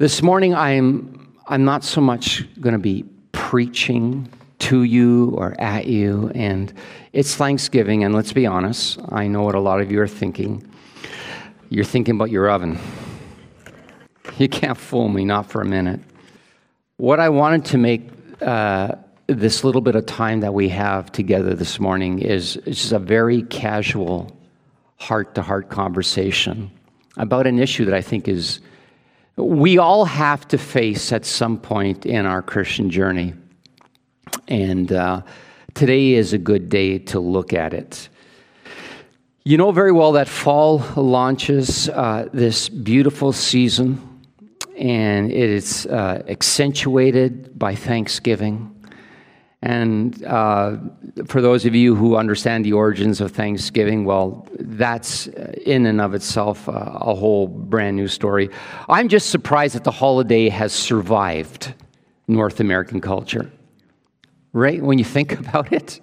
This morning, I'm, I'm not so much going to be preaching to you or at you, and it's Thanksgiving, and let's be honest, I know what a lot of you are thinking. You're thinking about your oven. You can't fool me, not for a minute. What I wanted to make uh, this little bit of time that we have together this morning is, just a very casual, heart to heart conversation about an issue that I think is we all have to face at some point in our Christian journey. And uh, today is a good day to look at it. You know very well that fall launches uh, this beautiful season, and it is uh, accentuated by Thanksgiving. And uh, for those of you who understand the origins of Thanksgiving, well, that's uh, in and of itself uh, a whole brand new story. I'm just surprised that the holiday has survived North American culture, right? When you think about it.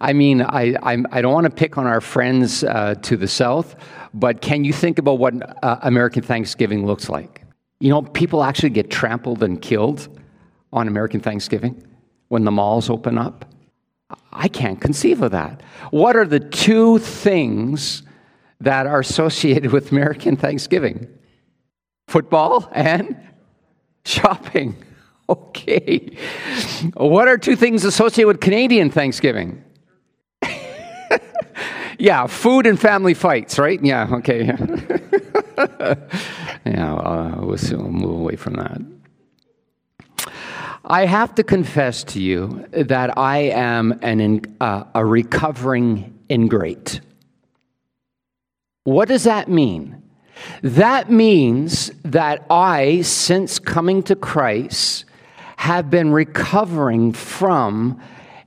I mean, I, I do not want to pick on our friends uh, to the south, but can you think about what uh, American Thanksgiving looks like? You know, people actually get trampled and killed on American Thanksgiving when the malls open up? I can't conceive of that. What are the two things that are associated with American Thanksgiving? Football and shopping. Okay. What are two things associated with Canadian Thanksgiving? yeah, food and family fights, right? Yeah, okay. yeah, uh, we'll move away from that. I have to confess to you that I am an, uh, a recovering ingrate. What does that mean? That means that I, since coming to Christ, have been recovering from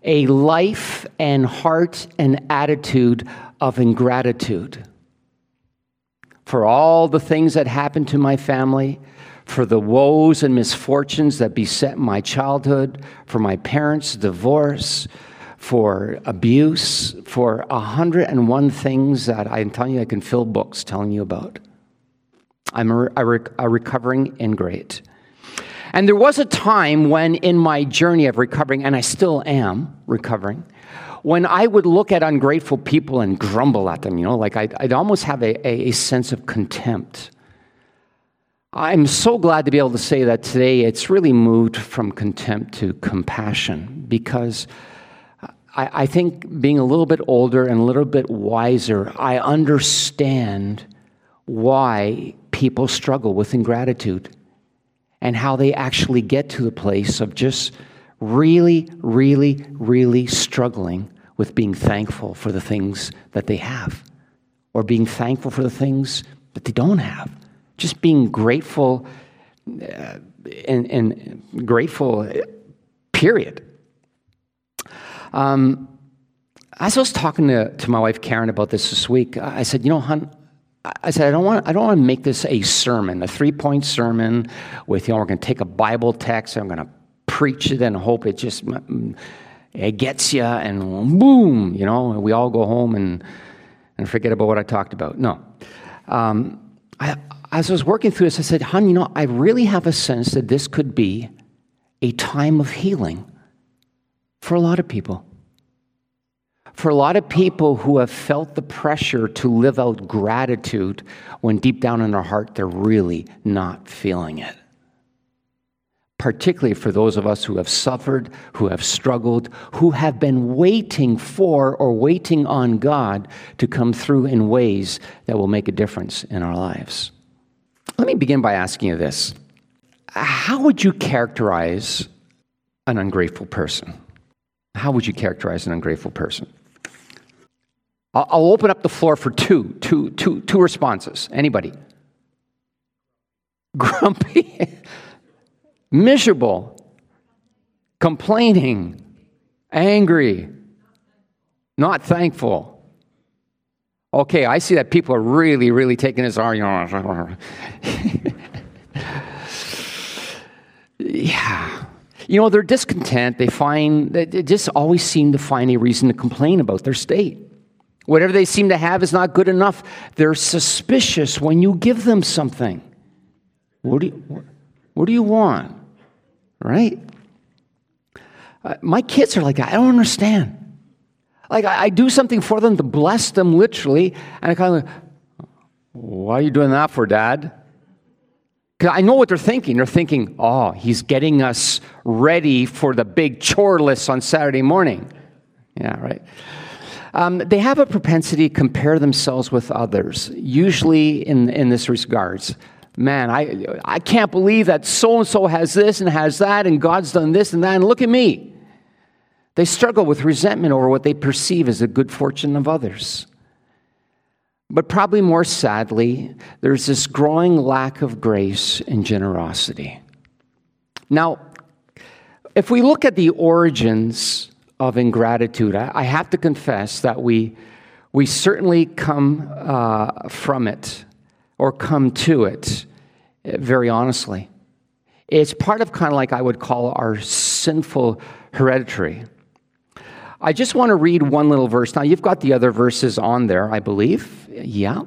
a life and heart and attitude of ingratitude for all the things that happened to my family, for the woes and misfortunes that beset my childhood, for my parents' divorce, for abuse, for a hundred and one things that I'm telling you, I can fill books telling you about. I'm a, a, a recovering ingrate. And there was a time when, in my journey of recovering, and I still am recovering, when I would look at ungrateful people and grumble at them, you know, like I'd, I'd almost have a, a, sense of contempt. I'm so glad to be able to say that today it's really moved from contempt to compassion because I, I, think being a little bit older and a little bit wiser, I understand why people struggle with ingratitude and how they actually get to the place of just really, really, really struggling with being thankful for the things that they have or being thankful for the things that they don't have just being grateful uh, and, and, grateful, period. Um, as I was talking to, to my wife Karen about this this week, I said, you know, hon, I said, I don't want, I don't want to make this a sermon, a three point sermon with, you know, we're going to take a Bible text I'm going to preach it and hope it just it gets you and boom, you know, we all go home and, and forget about what I talked about. No. Um, I, as I was working through this, I said, hon, you know, I really have a sense that this could be a time of healing for a lot of people. For a lot of people who have felt the pressure to live out gratitude when deep down in their heart they're really not feeling it. Particularly for those of us who have suffered, who have struggled, who have been waiting for or waiting on God to come through in ways that will make a difference in our lives. Let me begin by asking you this How would you characterize an ungrateful person? How would you characterize an ungrateful person? I'll open up the floor for two, two, two, two responses. Anybody? Grumpy, miserable, complaining, angry, not thankful. Okay, I see that people are really, really taking this argument. yeah. You know, they're discontent. They find, they just always seem to find a reason to complain about their state. Whatever they seem to have is not good enough. They're suspicious when you give them something. What do you, What do you want? Right? Uh, my kids are like, I don't understand. Like, I, I, do something for them to bless them literally, and I kind of, why are you doing that for, Dad? Because I know what they're thinking. They're thinking, oh, he's getting us ready for the big chore list on Saturday morning. Yeah, right. Um, they have a propensity to compare themselves with others, usually in, in this regards. Man, I, I can't believe that so and so has this and has that, and God's done this and that, and look at me. They struggle with resentment over what they perceive as the good fortune of others. But probably more sadly, there's this growing lack of grace and generosity. Now, if we look at the origins of ingratitude, I have to confess that we, we certainly come uh, from it or come to it very honestly. It's part of kind of like I would call our sinful hereditary. I just want to read one little verse. Now, you've got the other verses on there, I believe. Yeah.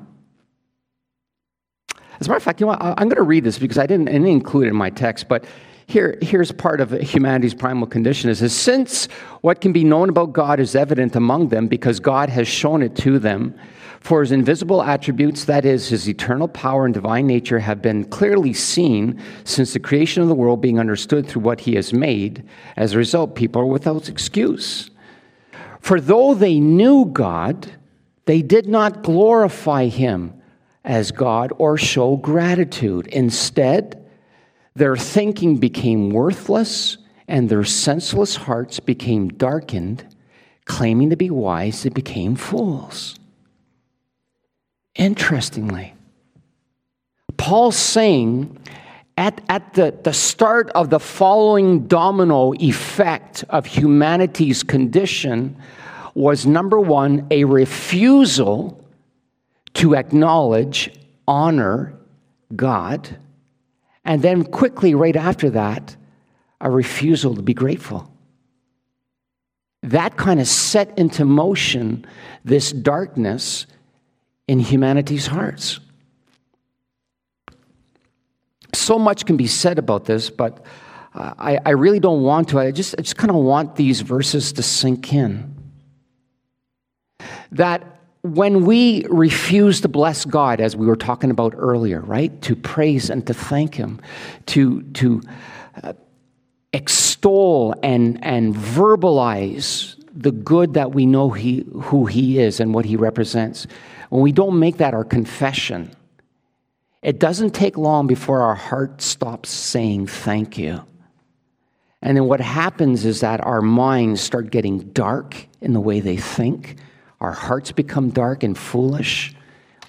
As a matter of fact, you know what? I'm going to read this because I didn't, I didn't include it in my text, but here, here's part of humanity's primal condition is, is since what can be known about God is evident among them because God has shown it to them, for his invisible attributes, that is, his eternal power and divine nature, have been clearly seen since the creation of the world, being understood through what he has made. As a result, people are without excuse. For though they knew God, they did not glorify him as God or show gratitude. Instead, their thinking became worthless and their senseless hearts became darkened. Claiming to be wise, they became fools. Interestingly, Paul's saying at, at the, the start of the following domino effect of humanity's condition was number one, a refusal to acknowledge, honor God, and then quickly, right after that, a refusal to be grateful. That kind of set into motion this darkness in humanity's hearts. So much can be said about this, but uh, I, I really don't want to. I just, I just kind of want these verses to sink in. That when we refuse to bless God, as we were talking about earlier, right? To praise and to thank Him, to, to uh, extol and, and verbalize the good that we know he, who He is and what He represents, when we don't make that our confession, it doesn't take long before our heart stops saying thank you. And then what happens is that our minds start getting dark in the way they think. Our hearts become dark and foolish.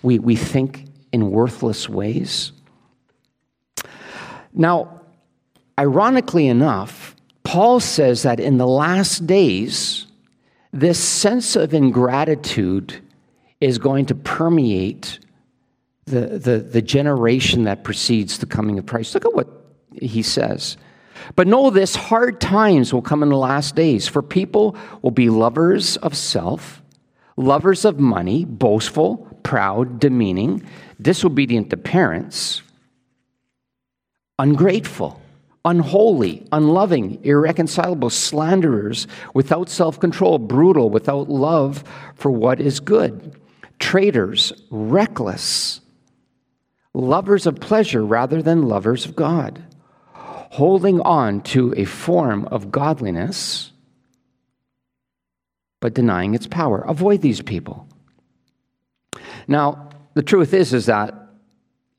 We, we think in worthless ways. Now, ironically enough, Paul says that in the last days, this sense of ingratitude is going to permeate the, the, the generation that precedes the coming of Christ. Look at what he says. But know this hard times will come in the last days, for people will be lovers of self, lovers of money, boastful, proud, demeaning, disobedient to parents, ungrateful unholy, unloving, irreconcilable, slanderers, without self control, brutal, without love for what is good traitors, reckless, lovers of pleasure rather than lovers of God, holding on to a form of godliness but denying its power. Avoid these people. Now, the truth is is that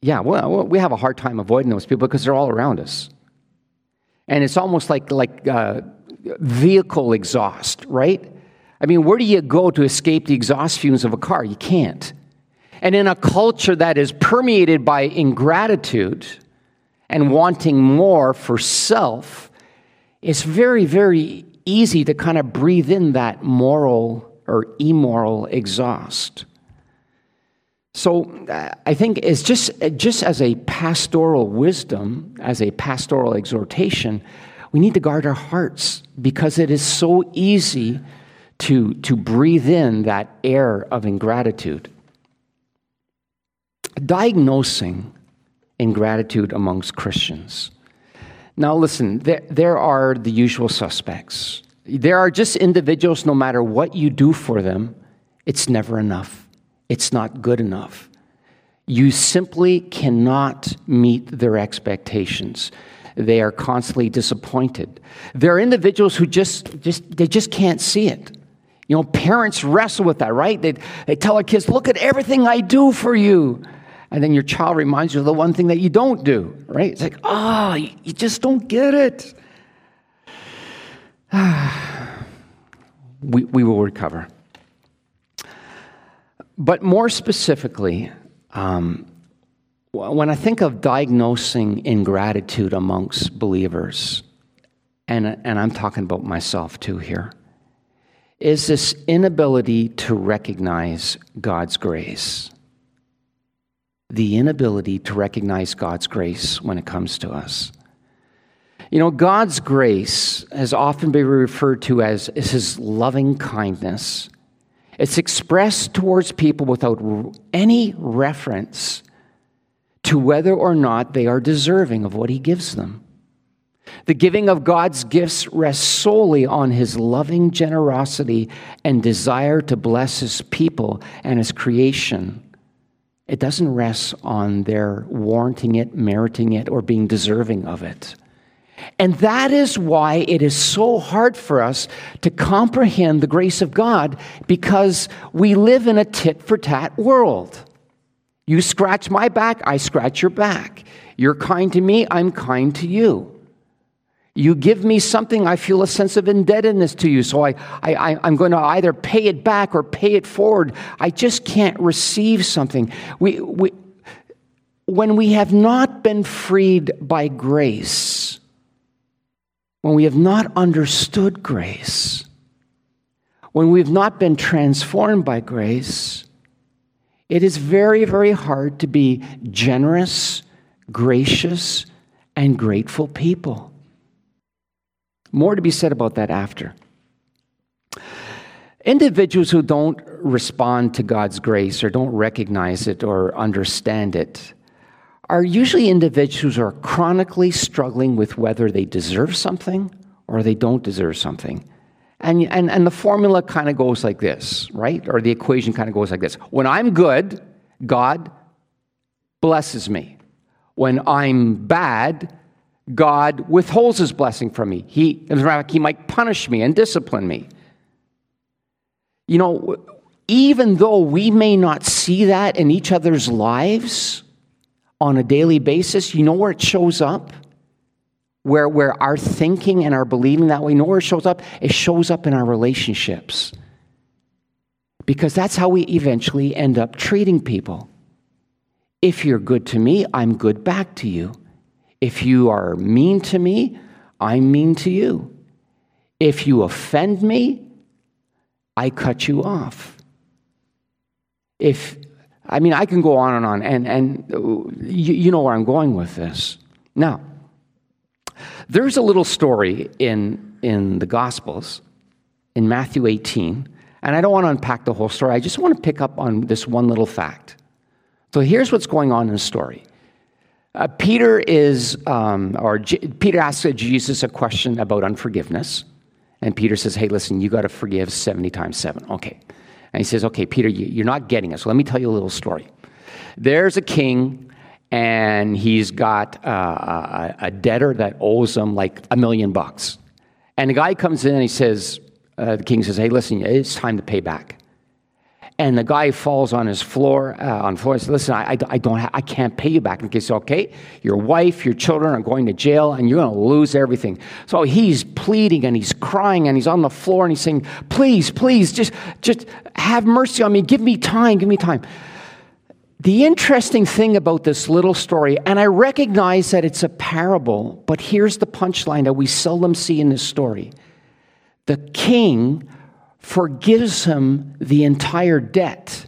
yeah, well, we have a hard time avoiding those people because they're all around us. And it's almost like like uh, vehicle exhaust, right? I mean, where do you go to escape the exhaust fumes of a car? You can't. And in a culture that is permeated by ingratitude and wanting more for self, it's very, very easy to kind of breathe in that moral or immoral exhaust. So uh, I think it's just, just as a pastoral wisdom, as a pastoral exhortation, we need to guard our hearts because it is so easy to, to breathe in that air of ingratitude. Diagnosing ingratitude amongst Christians Now, listen, there, there are the usual suspects. There are just individuals, no matter what you do for them, it's never enough. It's not good enough. You simply cannot meet their expectations. They are constantly disappointed. There are individuals who just, just they just can't see it. You know, parents wrestle with that, right? They, they tell their kids, look at everything I do for you. And then your child reminds you of the one thing that you don't do, right? It's like, ah, oh, you, just don't get it. we, we will recover. But more specifically, um, when I think of diagnosing ingratitude amongst believers, and, and I'm talking about myself too here, is this inability to recognize God's grace the inability to recognize God's grace when it comes to us. You know, God's grace has often been referred to as, his loving kindness. It's expressed towards people without any reference to whether or not they are deserving of what he gives them. The giving of God's gifts rests solely on his loving generosity and desire to bless his people and his creation. It doesn't rest on their warranting it, meriting it, or being deserving of it. And that is why it is so hard for us to comprehend the grace of God because we live in a tit for tat world. You scratch my back, I scratch your back. You're kind to me, I'm kind to you. You give me something, I feel a sense of indebtedness to you. So I, I, I'm going to either pay it back or pay it forward. I just can't receive something. We, we, when we have not been freed by grace, when we have not understood grace, when we've not been transformed by grace, it is very, very hard to be generous, gracious, and grateful people. More to be said about that after. Individuals who don't respond to God's grace or don't recognize it or understand it are usually individuals who are chronically struggling with whether they deserve something or they don't deserve something. And, and, and the formula kind of goes like this, right? Or the equation kind of goes like this. When I'm good, God blesses me. When I'm bad, God withholds his blessing from me. He, he might punish me and discipline me. You know, even though we may not see that in each other's lives on a daily basis, you know where it shows up? Where, where our thinking and our believing that way, you know where it shows up? It shows up in our relationships. Because that's how we eventually end up treating people. If you're good to me, I'm good back to you. If you are mean to me, I'm mean to you. If you offend me, I cut you off. If, I mean, I can go on and on, and, and you, you know where I'm going with this. Now, there's a little story in, in the Gospels, in Matthew 18, and I don't want to unpack the whole story. I just want to pick up on this one little fact. So here's what's going on in the story uh, Peter is, um, or J- Peter asks Jesus a question about unforgiveness. And Peter says, Hey, listen, you got to forgive 70 times seven. Okay. And he says, Okay, Peter, you, are not getting it. So let me tell you a little story. There's a king, and he's got uh, a, a, debtor that owes him like a million bucks. And the guy comes in and he says, uh, The king says, Hey, listen, it's time to pay back and the guy falls on his floor uh, on floor and says listen i, I don't ha- i can't pay you back. And he says okay your wife your children are going to jail and you're going to lose everything. So he's pleading and he's crying and he's on the floor and he's saying please please just just have mercy on me. Give me time give me time. The interesting thing about this little story, and I recognize that it's a parable, but here's the punchline that we seldom see in this story. The king forgives him the entire debt.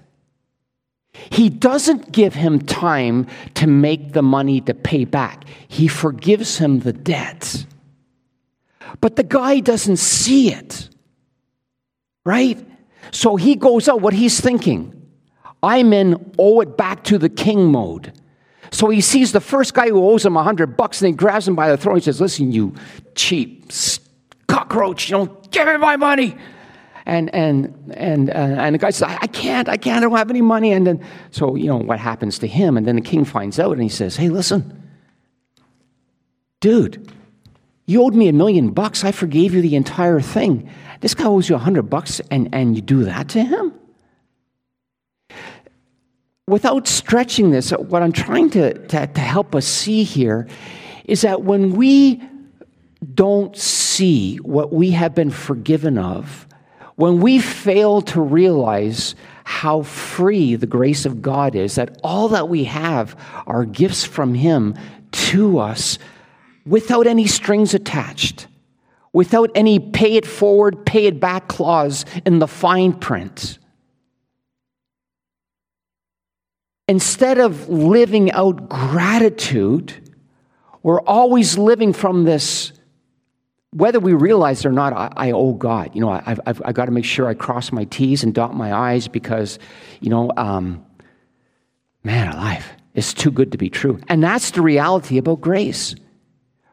He doesn't give him time to make the money to pay back, he forgives him the debt. But the guy doesn't see it, right? So he goes out, what he's thinking I'm in owe it back to the king mode. So he sees the first guy who owes him a hundred bucks and he grabs him by the throat and says, Listen, you cheap cockroach, you don't give me my money. And, and, and, uh, and the guy says, I can't, I can't, I don't have any money. And then, so, you know, what happens to him? And then the king finds out and he says, Hey, listen, dude, you owed me a million bucks. I forgave you the entire thing. This guy owes you a hundred bucks and, and you do that to him? Without stretching this, what I'm trying to, to, to help us see here is that when we don't see what we have been forgiven of, when we fail to realize how free the grace of God is, that all that we have are gifts from Him to us without any strings attached, without any pay it forward, pay it back clause in the fine print. Instead of living out gratitude, we're always living from this whether we realize it or not, I, I owe God. You know, I, I've, I've, I've got to make sure I cross my T's and dot my I's because, you know, um, man alive, it's too good to be true. And that's the reality about grace.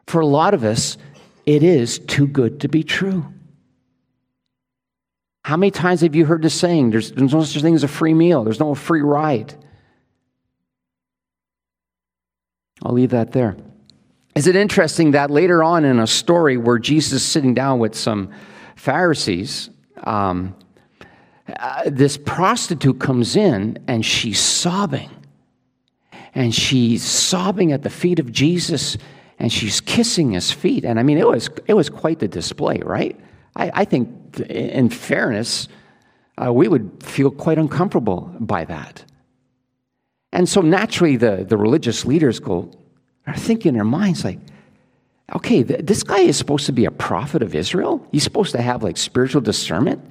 For a lot of us, it is too good to be true. How many times have you heard the saying, there's, there's no such thing as a free meal, there's no free ride? I'll leave that there. Is it interesting that later on in a story where Jesus is sitting down with some Pharisees, um, uh, this prostitute comes in and she's sobbing. And she's sobbing at the feet of Jesus and she's kissing his feet. And I mean, it was, it was quite the display, right? I, I think, in fairness, uh, we would feel quite uncomfortable by that. And so naturally, the, the religious leaders go, are thinking in their minds, like, okay, th- this guy is supposed to be a prophet of Israel. He's supposed to have like spiritual discernment.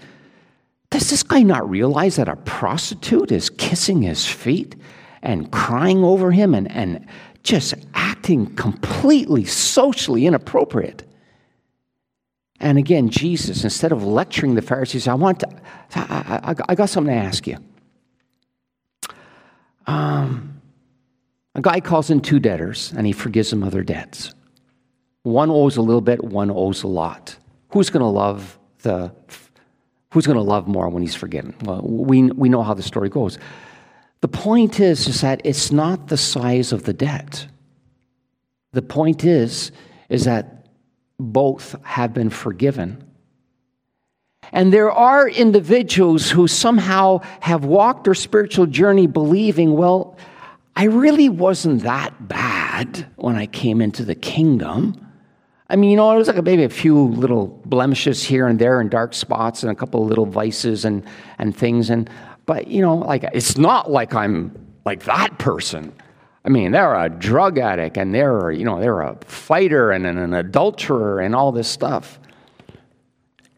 Does this guy not realize that a prostitute is kissing his feet and crying over him and, and just acting completely socially inappropriate? And again, Jesus, instead of lecturing the Pharisees, I want to, I, I, I got something to ask you. Um, a guy calls in two debtors and he forgives them of their debts. One owes a little bit, one owes a lot. Who's going to love the who's going to love more when he's forgiven? Well, we, we know how the story goes. The point is, is that it's not the size of the debt. The point is, is that both have been forgiven. And there are individuals who somehow have walked their spiritual journey believing, well, I really wasn't that bad when I came into the kingdom. I mean, you know, it was like maybe a few little blemishes here and there and dark spots and a couple of little vices and, and things. And, but, you know, like, it's not like I'm like that person. I mean, they're a drug addict and they're, you know, they're a fighter and an adulterer and all this stuff.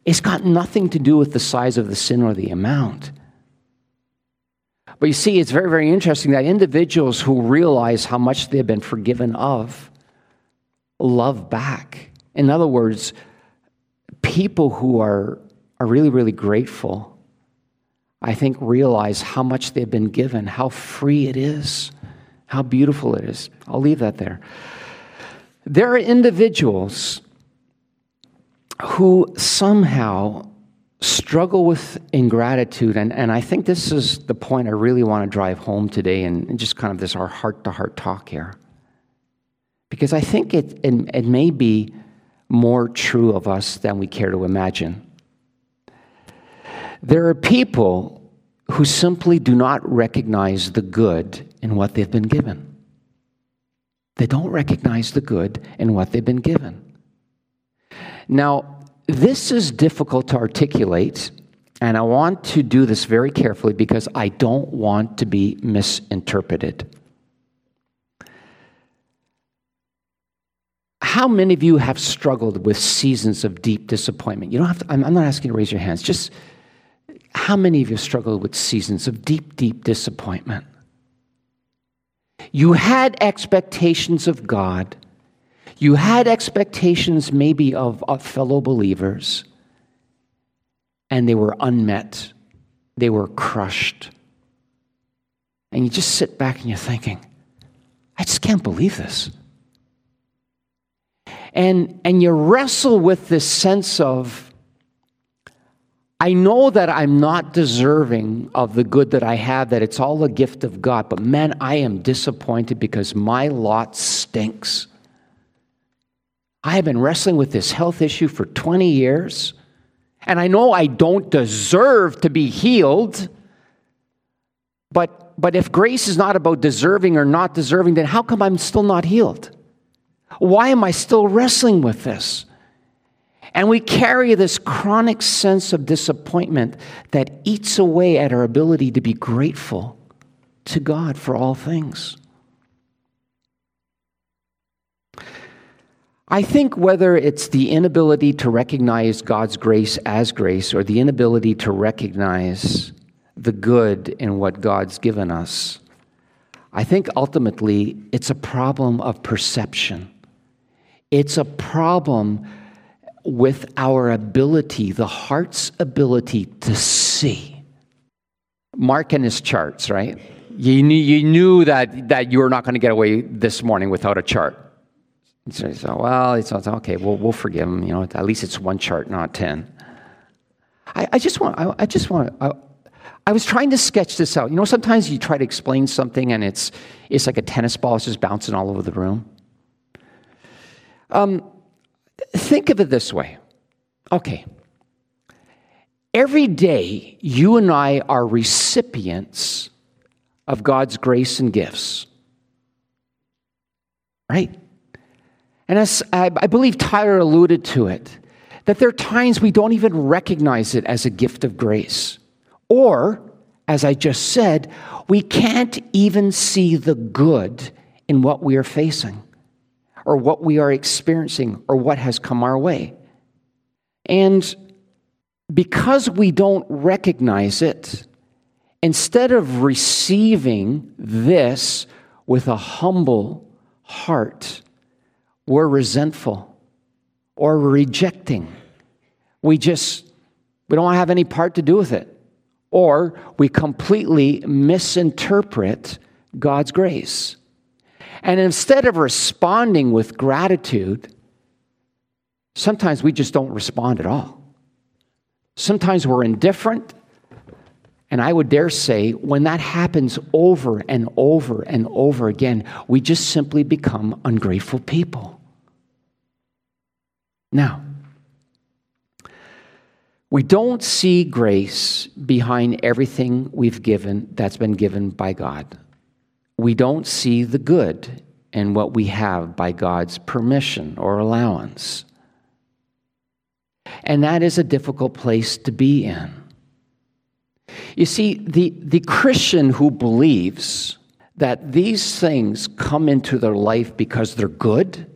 It's got nothing to do with the size of the sin or the amount. But you see, it's very, very interesting that individuals who realize how much they've been forgiven of love back. In other words, people who are, are really, really grateful, I think, realize how much they've been given, how free it is, how beautiful it is. I'll leave that there. There are individuals who somehow struggle with ingratitude. And, and I think this is the point I really want to drive home today and, just kind of this our heart to heart talk here. Because I think it, it, it may be more true of us than we care to imagine. There are people who simply do not recognize the good in what they've been given. They don't recognize the good in what they've been given. Now, this is difficult to articulate, and I want to do this very carefully because I don't want to be misinterpreted. How many of you have struggled with seasons of deep disappointment? You don't have to, I'm, not asking you to raise your hands. Just how many of you have struggled with seasons of deep, deep disappointment? You had expectations of God you had expectations maybe of, of fellow believers, and they were unmet, they were crushed. And you just sit back and you're thinking, I just can't believe this. And, and you wrestle with this sense of, I know that I'm not deserving of the good that I have, that it's all a gift of God, but man, I am disappointed because my lot stinks. I have been wrestling with this health issue for 20 years, and I know I don't deserve to be healed. But, but if grace is not about deserving or not deserving, then how come I'm still not healed? Why am I still wrestling with this? And we carry this chronic sense of disappointment that eats away at our ability to be grateful to God for all things. I think whether it's the inability to recognize God's grace as grace or the inability to recognize the good in what God's given us, I think ultimately it's a problem of perception. It's a problem with our ability, the heart's ability to see. Mark and his charts, right? You knew, you knew that, that you were not going to get away this morning without a chart. So, so well, it's okay, we'll, we'll forgive him. You know, at least it's one chart, not 10. I, I just want, I, I just want, I, I was trying to sketch this out. You know, sometimes you try to explain something and it's, it's like a tennis ball, it's just bouncing all over the room. Um, Think of it this way. Okay. Every day, you and I are recipients of God's grace and gifts. Right? And as I, I believe Tyler alluded to it, that there are times we don't even recognize it as a gift of grace. Or, as I just said, we can't even see the good in what we are facing or what we are experiencing or what has come our way. And because we don't recognize it, instead of receiving this with a humble heart, we're resentful or rejecting. We just, we don't have any part to do with it. Or we completely misinterpret God's grace. And instead of responding with gratitude, sometimes we just don't respond at all. Sometimes we're indifferent. And I would dare say, when that happens over and over and over again, we just simply become ungrateful people. Now, we don't see grace behind everything we've given that's been given by God we don't see the good in what we have by God's permission or allowance. And that is a difficult place to be in. You see, the, the Christian who believes that these things come into their life because they're good,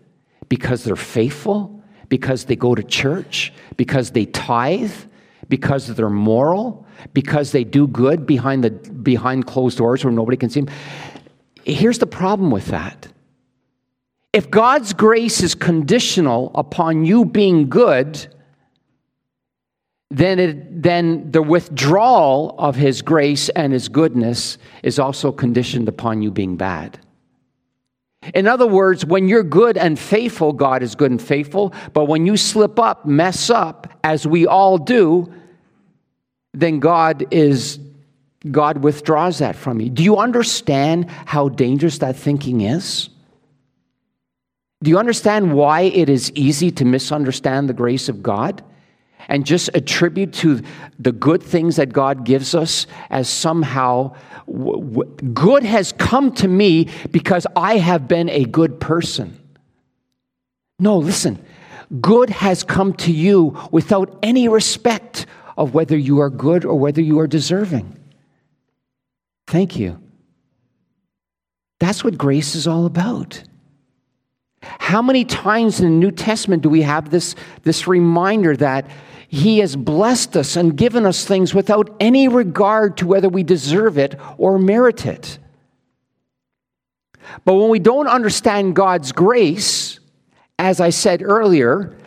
because they're faithful, because they go to church, because they tithe, because they're moral, because they do good behind the behind closed doors where nobody can see them Here's the problem with that. If God's grace is conditional upon you being good, then, it, then the withdrawal of His grace and His goodness is also conditioned upon you being bad. In other words, when you're good and faithful, God is good and faithful. But when you slip up, mess up, as we all do, then God is God withdraws that from you. Do you understand how dangerous that thinking is? Do you understand why it is easy to misunderstand the grace of God and just attribute to the good things that God gives us as somehow good has come to me because I have been a good person? No, listen. Good has come to you without any respect of whether you are good or whether you are deserving. Thank you. That's what grace is all about. How many times in the New Testament do we have this, this reminder that He has blessed us and given us things without any regard to whether we deserve it or merit it? But when we don't understand God's grace, as I said earlier,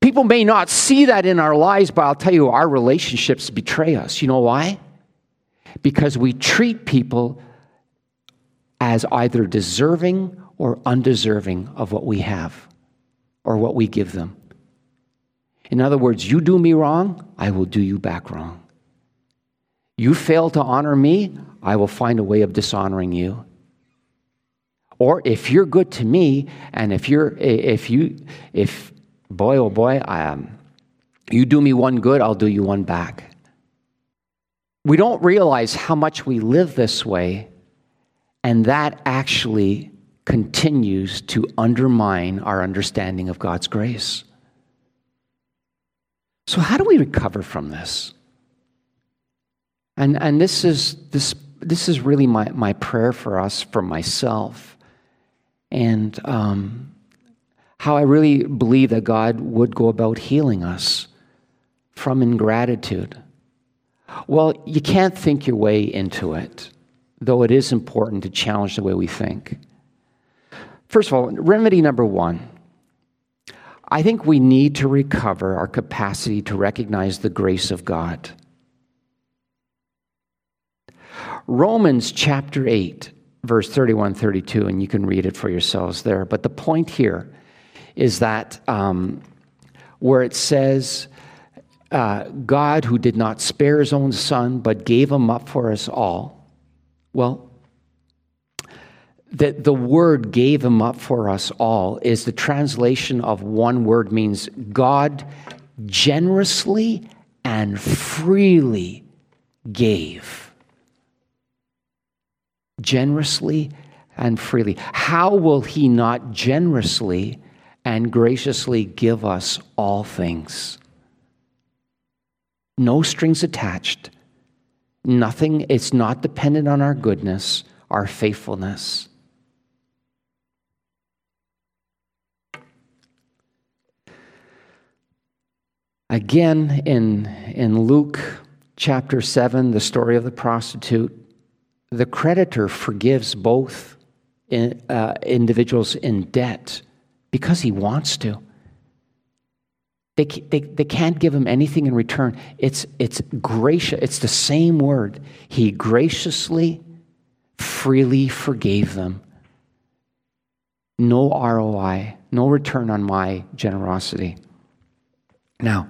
people may not see that in our lives, but I'll tell you, our relationships betray us. You know why? because we treat people as either deserving or undeserving of what we have or what we give them. In other words, you do me wrong, I will do you back wrong. You fail to honor me, I will find a way of dishonoring you. Or if you're good to me, and if you're, if you, if, boy, oh boy, I, um, you do me one good, I'll do you one back. We don't realize how much we live this way, and that actually continues to undermine our understanding of God's grace. So, how do we recover from this? And, and this, is, this, this is really my, my prayer for us, for myself, and um, how I really believe that God would go about healing us from ingratitude. Well, you can't think your way into it, though it is important to challenge the way we think. First of all, remedy number one I think we need to recover our capacity to recognize the grace of God. Romans chapter 8, verse 31 32, and you can read it for yourselves there. But the point here is that um, where it says, uh, God who did not spare his own son, but gave him up for us all. Well, that the word gave him up for us all is the translation of one word means God generously and freely gave. Generously and freely. How will he not generously and graciously give us all things? No strings attached. Nothing, it's not dependent on our goodness, our faithfulness. Again, in, in Luke chapter 7, the story of the prostitute, the creditor forgives both in, uh, individuals in debt because he wants to. They, they, they can't give him anything in return. It's, it's gracious. It's the same word. He graciously, freely forgave them. No ROI, no return on my generosity. Now,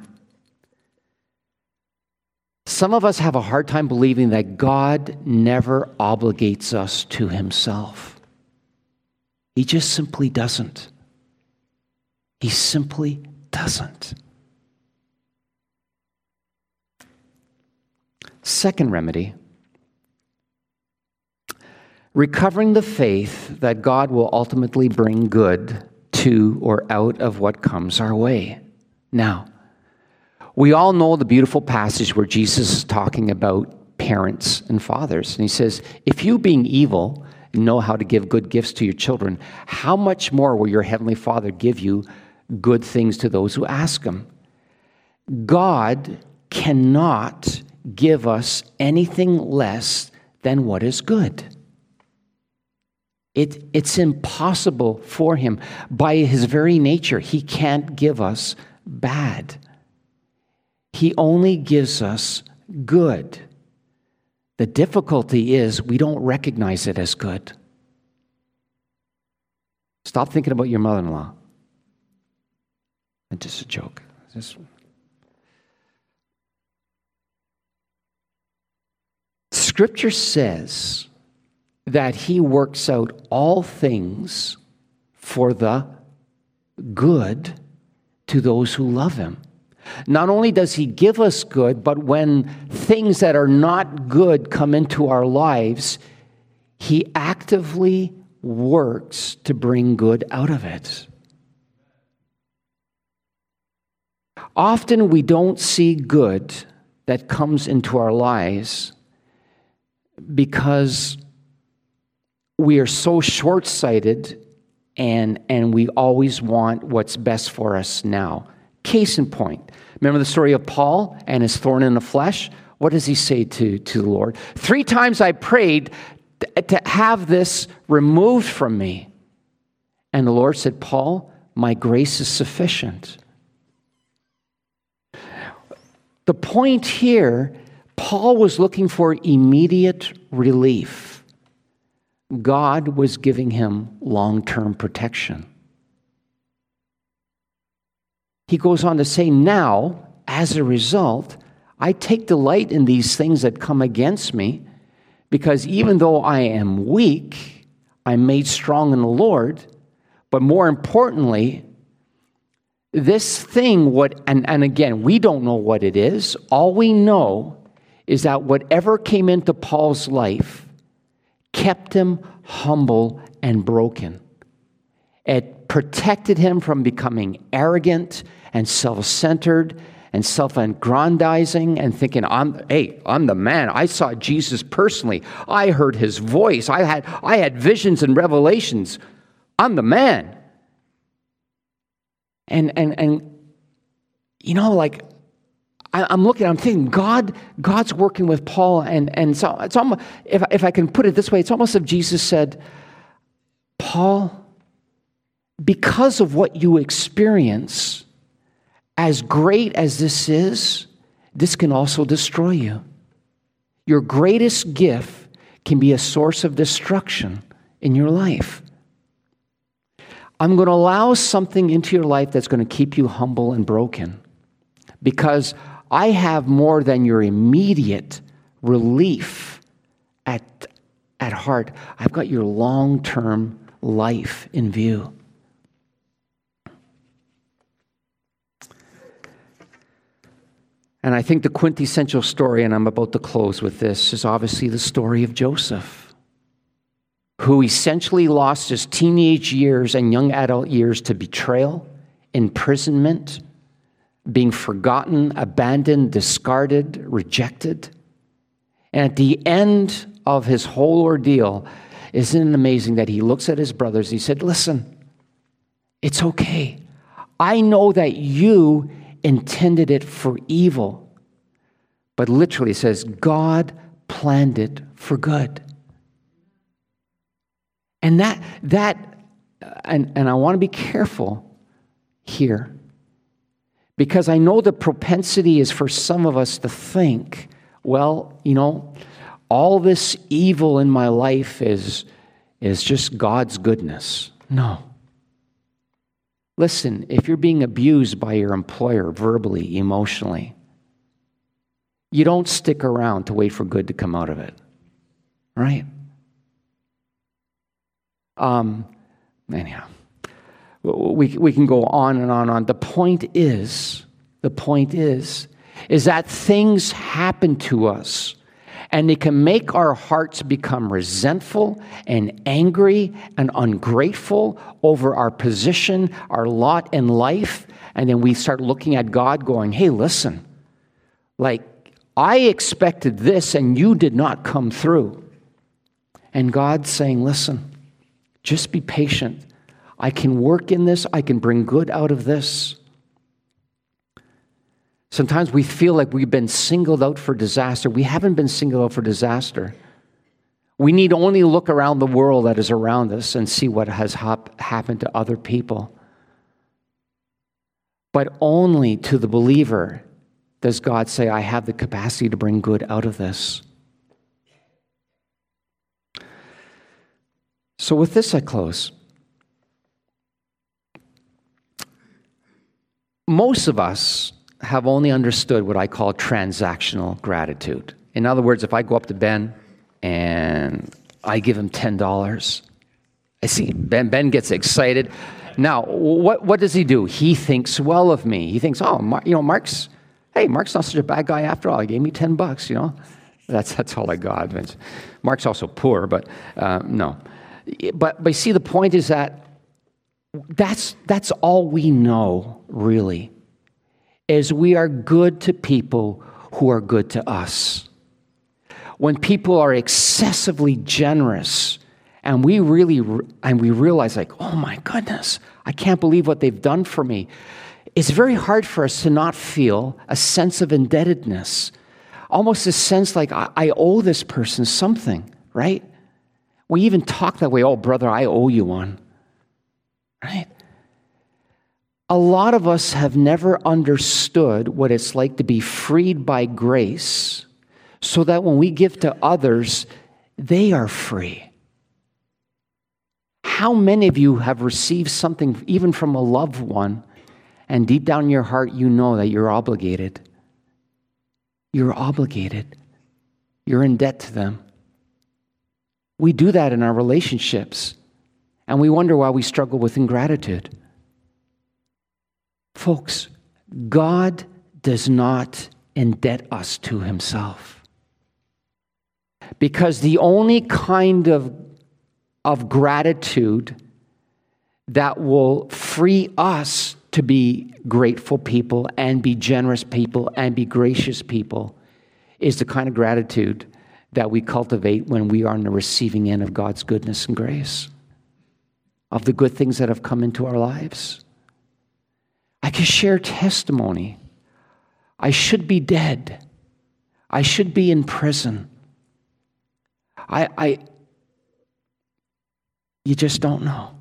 some of us have a hard time believing that God never obligates us to himself. He just simply doesn't. He simply doesn't. Second remedy recovering the faith that God will ultimately bring good to or out of what comes our way. Now, we all know the beautiful passage where Jesus is talking about parents and fathers. And he says, If you, being evil, know how to give good gifts to your children, how much more will your heavenly Father give you good things to those who ask him? God cannot give us anything less than what is good. It, it's impossible for him. By his very nature, he can't give us bad. He only gives us good. The difficulty is we don't recognize it as good. Stop thinking about your mother in law. It's just a joke. Just... Scripture says that He works out all things for the good to those who love Him. Not only does He give us good, but when things that are not good come into our lives, He actively works to bring good out of it. Often we don't see good that comes into our lives because we are so short sighted and, and we always want what's best for us now. Case in point, remember the story of Paul and his thorn in the flesh? What does he say to, to the Lord? Three times I prayed to have this removed from me. And the Lord said, Paul, my grace is sufficient. The point here, Paul was looking for immediate relief. God was giving him long term protection. He goes on to say, Now, as a result, I take delight in these things that come against me, because even though I am weak, I'm made strong in the Lord. But more importantly, this thing, what, and, and again, we don't know what it is. All we know is that whatever came into Paul's life kept him humble and broken. It protected him from becoming arrogant and self centered and self aggrandizing and thinking, I'm, hey, I'm the man. I saw Jesus personally. I heard his voice. I had, I had visions and revelations. I'm the man. And, and, and you know, like, I, am looking, I'm thinking, God, God's working with Paul. And, and so it's almost, if, if I can put it this way, it's almost if Jesus said, Paul, because of what you experience, as great as this is, this can also destroy you. Your greatest gift can be a source of destruction in your life. I'm going to allow something into your life that's going to keep you humble and broken because I have more than your immediate relief at, at heart. I've got your long term life in view. And I think the quintessential story, and I'm about to close with this, is obviously the story of Joseph, who essentially lost his teenage years and young adult years to betrayal, imprisonment, being forgotten, abandoned, discarded, rejected. And at the end of his whole ordeal, isn't it amazing that he looks at his brothers? He said, Listen, it's okay. I know that you intended it for evil. But literally says, God planned it for good. And that, that uh, and, and I want to be careful here because I know the propensity is for some of us to think, well, you know, all this evil in my life is, is just God's goodness. No. Listen, if you're being abused by your employer verbally, emotionally, you don't stick around to wait for good to come out of it, right? Um, anyhow, we, we can go on and on and on. The point is, the point is, is that things happen to us and they can make our hearts become resentful and angry and ungrateful over our position, our lot in life. And then we start looking at God going, hey, listen, like I expected this and you did not come through. And God's saying, listen, just be patient. I can work in this, I can bring good out of this. Sometimes we feel like we've been singled out for disaster. We haven't been singled out for disaster. We need only look around the world that is around us and see what has hap- happened to other people. But only to the believer does God say, I have the capacity to bring good out of this. So, with this, I close. Most of us have only understood what I call transactional gratitude. In other words, if I go up to Ben and I give him $10, I see Ben, ben gets excited. Now, what, what does he do? He thinks well of me. He thinks, oh, Mar- you know, Mark's, hey, Mark's not such a bad guy after all. He gave me 10 bucks, you know. That's, that's all I got. Mark's also poor, but uh, no. But, but see, the point is that that's, that's all we know, really is we are good to people who are good to us. When people are excessively generous and we really and we realize like, "Oh my goodness, I can't believe what they've done for me." It's very hard for us to not feel a sense of indebtedness. Almost a sense like I, I owe this person something, right? We even talk that way, "Oh brother, I owe you one." Right? A lot of us have never understood what it's like to be freed by grace so that when we give to others, they are free. how many of you have received something, even from a loved one, and deep down in your heart, you know that you're obligated? You're obligated. You're in debt to them. We do that in our relationships, and we wonder why we struggle with ingratitude. Folks, God does not indebt us to himself. Because the only kind of, of gratitude that will free us to be grateful people and be generous people and be gracious people is the kind of gratitude that we cultivate when we are on the receiving end of God's goodness and grace, of the good things that have come into our lives. I can share testimony. I should be dead. I should be in prison. I, I you just don't know.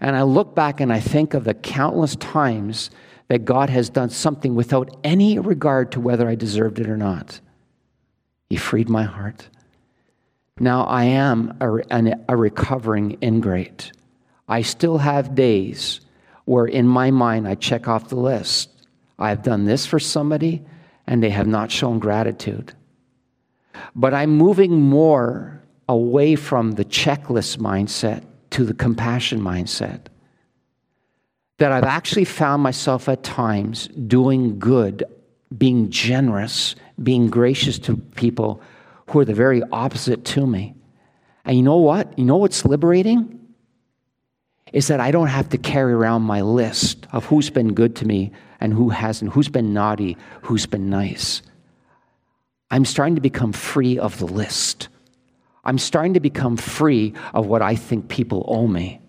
And I look back and I think of the countless times that God has done something without any regard to whether I deserved it or not. He freed my heart. Now I am a, a recovering ingrate. I still have days where in my mind I check off the list. I have done this for somebody and they have not shown gratitude. But I'm moving more away from the checklist mindset to the compassion mindset. That I've actually found myself at times doing good, being generous, being gracious to people who are the very opposite to me. And you know what? You know what's liberating? Is that I don't have to carry around my list of who's been good to me and who hasn't, who's been naughty, who's been nice. I'm starting to become free of the list. I'm starting to become free of what I think people owe me.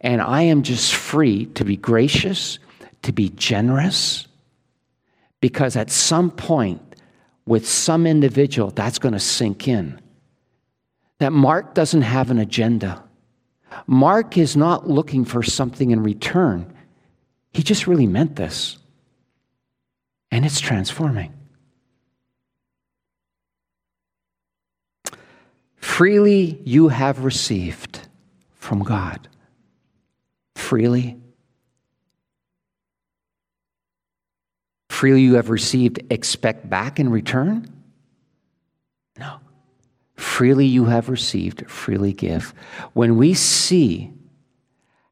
And I am just free to be gracious, to be generous, because at some point, with some individual, that's going to sink in. That Mark doesn't have an agenda. Mark is not looking for something in return. He just really meant this. And it's transforming. Freely you have received from God. Freely. Freely you have received, expect back in return? Freely you have received, freely give. When we see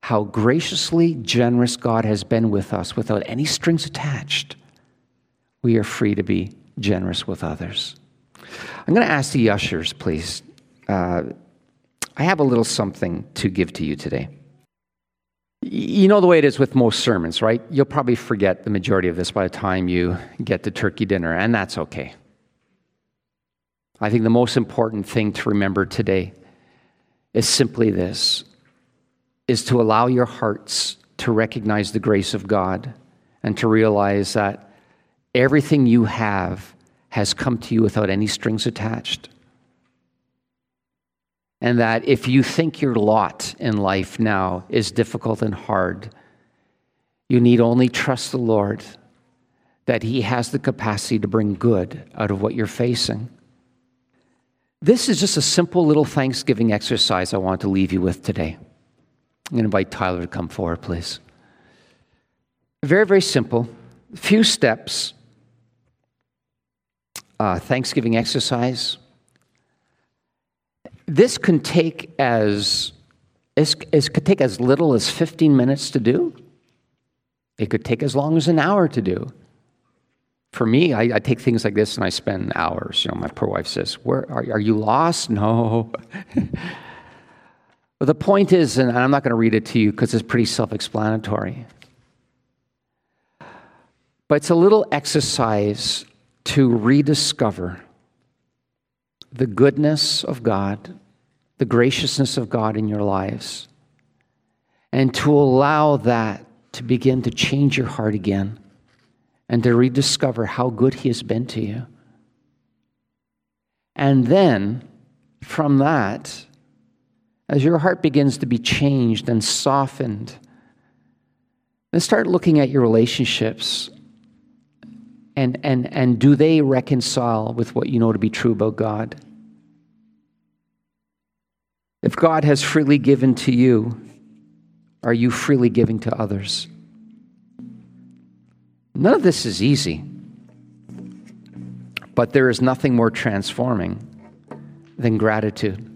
how graciously generous God has been with us without any strings attached, we are free to be generous with others. I'm going to ask the ushers, please. Uh, I have a little something to give to you today. You know the way it is with most sermons, right? You'll probably forget the majority of this by the time you get to turkey dinner, and that's okay. I think the most important thing to remember today is simply this is to allow your hearts to recognize the grace of God and to realize that everything you have has come to you without any strings attached. And that if you think your lot in life now is difficult and hard, you need only trust the Lord that He has the capacity to bring good out of what you're facing. This is just a simple little Thanksgiving exercise I want to leave you with today. I'm going to invite Tyler to come forward, please. Very, very simple. Few steps. Uh, Thanksgiving exercise. This can take as it could take as little as 15 minutes to do. It could take as long as an hour to do. For me, I, I take things like this and I spend hours. You know, my poor wife says, "Where are, are you lost?" No. But the point is, and I'm not going to read it to you because it's pretty self explanatory, but it's a little exercise to rediscover the goodness of God, the graciousness of God in your lives, and to allow that to begin to change your heart again and to rediscover how good He has been to you. And then from that, as your heart begins to be changed and softened, then start looking at your relationships and, and, and do they reconcile with what you know to be true about God? If God has freely given to you, are you freely giving to others? None of this is easy, but there is nothing more transforming than gratitude.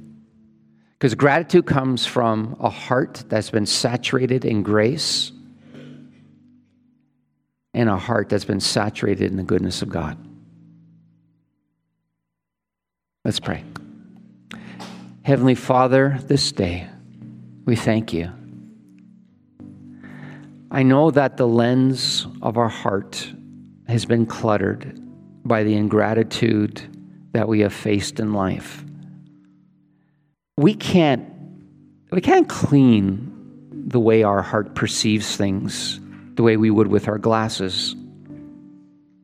Because gratitude comes from a heart that's been saturated in grace and a heart that's been saturated in the goodness of God. Let's pray. Heavenly Father, this day, we thank you. I know that the lens of our heart has been cluttered by the ingratitude that we have faced in life. We can't, we can't clean the way our heart perceives things the way we would with our glasses.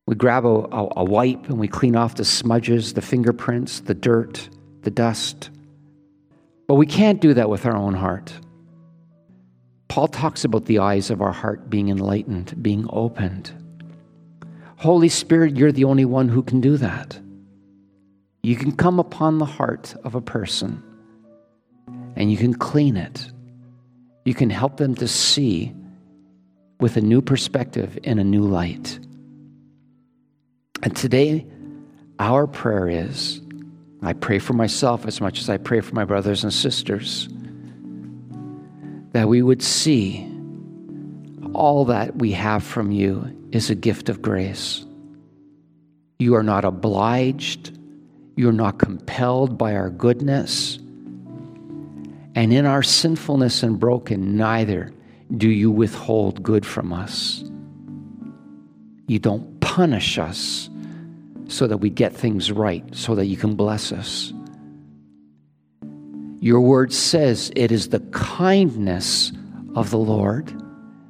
We grab a, a, a wipe and we clean off the smudges, the fingerprints, the dirt, the dust. But we can't do that with our own heart. Paul talks about the eyes of our heart being enlightened, being opened. Holy Spirit, you're the only one who can do that. You can come upon the heart of a person and you can clean it. You can help them to see with a new perspective in a new light. And today, our prayer is I pray for myself as much as I pray for my brothers and sisters that we would see all that we have from you is a gift of grace. You are not obliged, you're not compelled by our goodness. And in our sinfulness and broken, neither do you withhold good from us. You don't punish us so that we get things right, so that you can bless us. Your word says it is the kindness of the Lord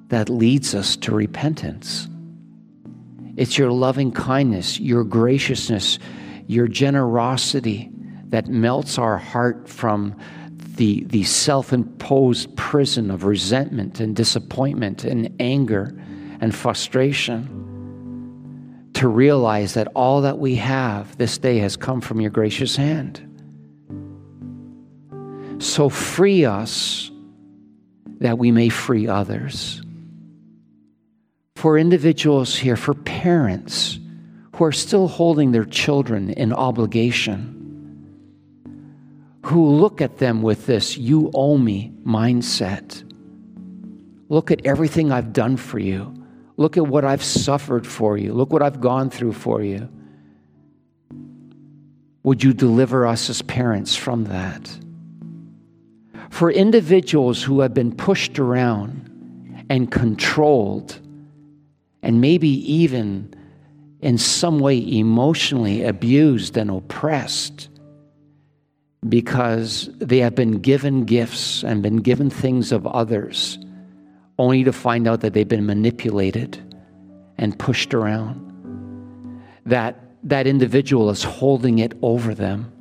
that leads us to repentance. It's your loving kindness, your graciousness, your generosity that melts our heart from the, the self imposed prison of resentment and disappointment and anger and frustration. To realize that all that we have this day has come from your gracious hand. So free us that we may free others. For individuals here, for parents who are still holding their children in obligation, who look at them with this you owe me mindset. Look at everything I've done for you. Look at what I've suffered for you. Look what I've gone through for you. Would you deliver us as parents from that? For individuals who have been pushed around and controlled, and maybe even in some way emotionally abused and oppressed because they have been given gifts and been given things of others only to find out that they've been manipulated and pushed around. That that individual is holding it over them.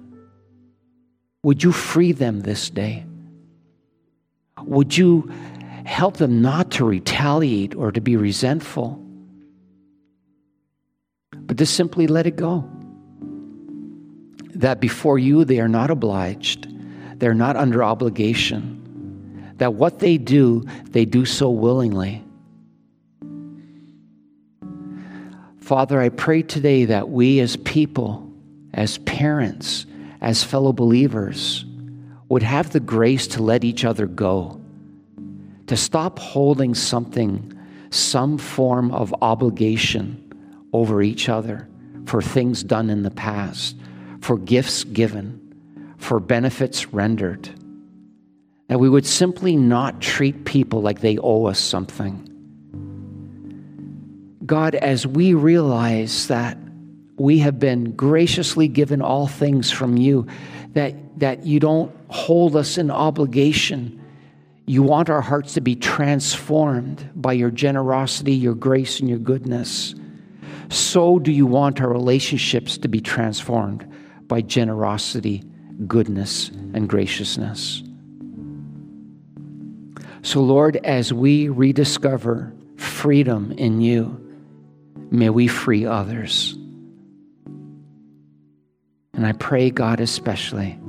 Would you free them this day? Would you help them not to retaliate or to be resentful, but to simply let it go? That before you they are not obliged, they're not under obligation, that what they do, they do so willingly. Father, I pray today that we as people, as parents, as fellow believers, would have the grace to let each other go, to stop holding something, some form of obligation over each other for things done in the past, for gifts given, for benefits rendered. That we would simply not treat people like they owe us something. God, as we realize that we have been graciously given all things from you, that, that you don't hold us in obligation. You want our hearts to be transformed by your generosity, your grace, and your goodness. So do you want our relationships to be transformed by generosity, goodness, and graciousness. So, Lord, as we rediscover freedom in you, may we free others. And I pray, God, especially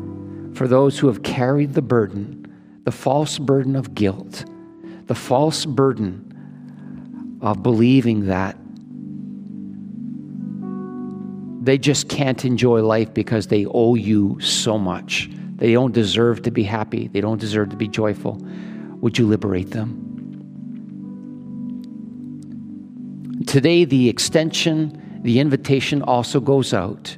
for those who have carried the burden, the false burden of guilt, the false burden of believing that they just can't enjoy life because they owe you so much. They don't deserve to be happy. They don't deserve to be joyful. Would you liberate them? Today, the extension, the invitation also goes out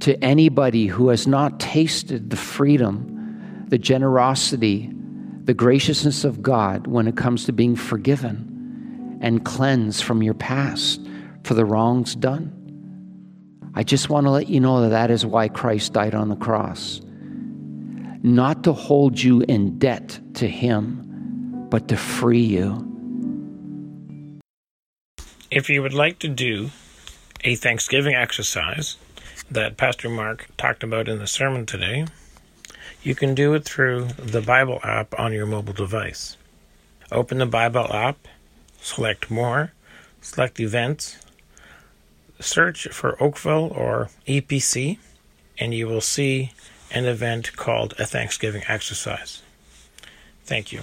to anybody who has not tasted the freedom, the generosity, the graciousness of God when it comes to being forgiven and cleansed from your past for the wrongs done. I just want to let you know that that is why Christ died on the cross. Not to hold you in debt to Him, but to free you. If you would like to do a Thanksgiving exercise that Pastor Mark talked about in the sermon today, you can do it through the Bible app on your mobile device. Open the Bible app, select More, select Events, search for Oakville or EPC, and you will see an event called a Thanksgiving exercise. Thank you.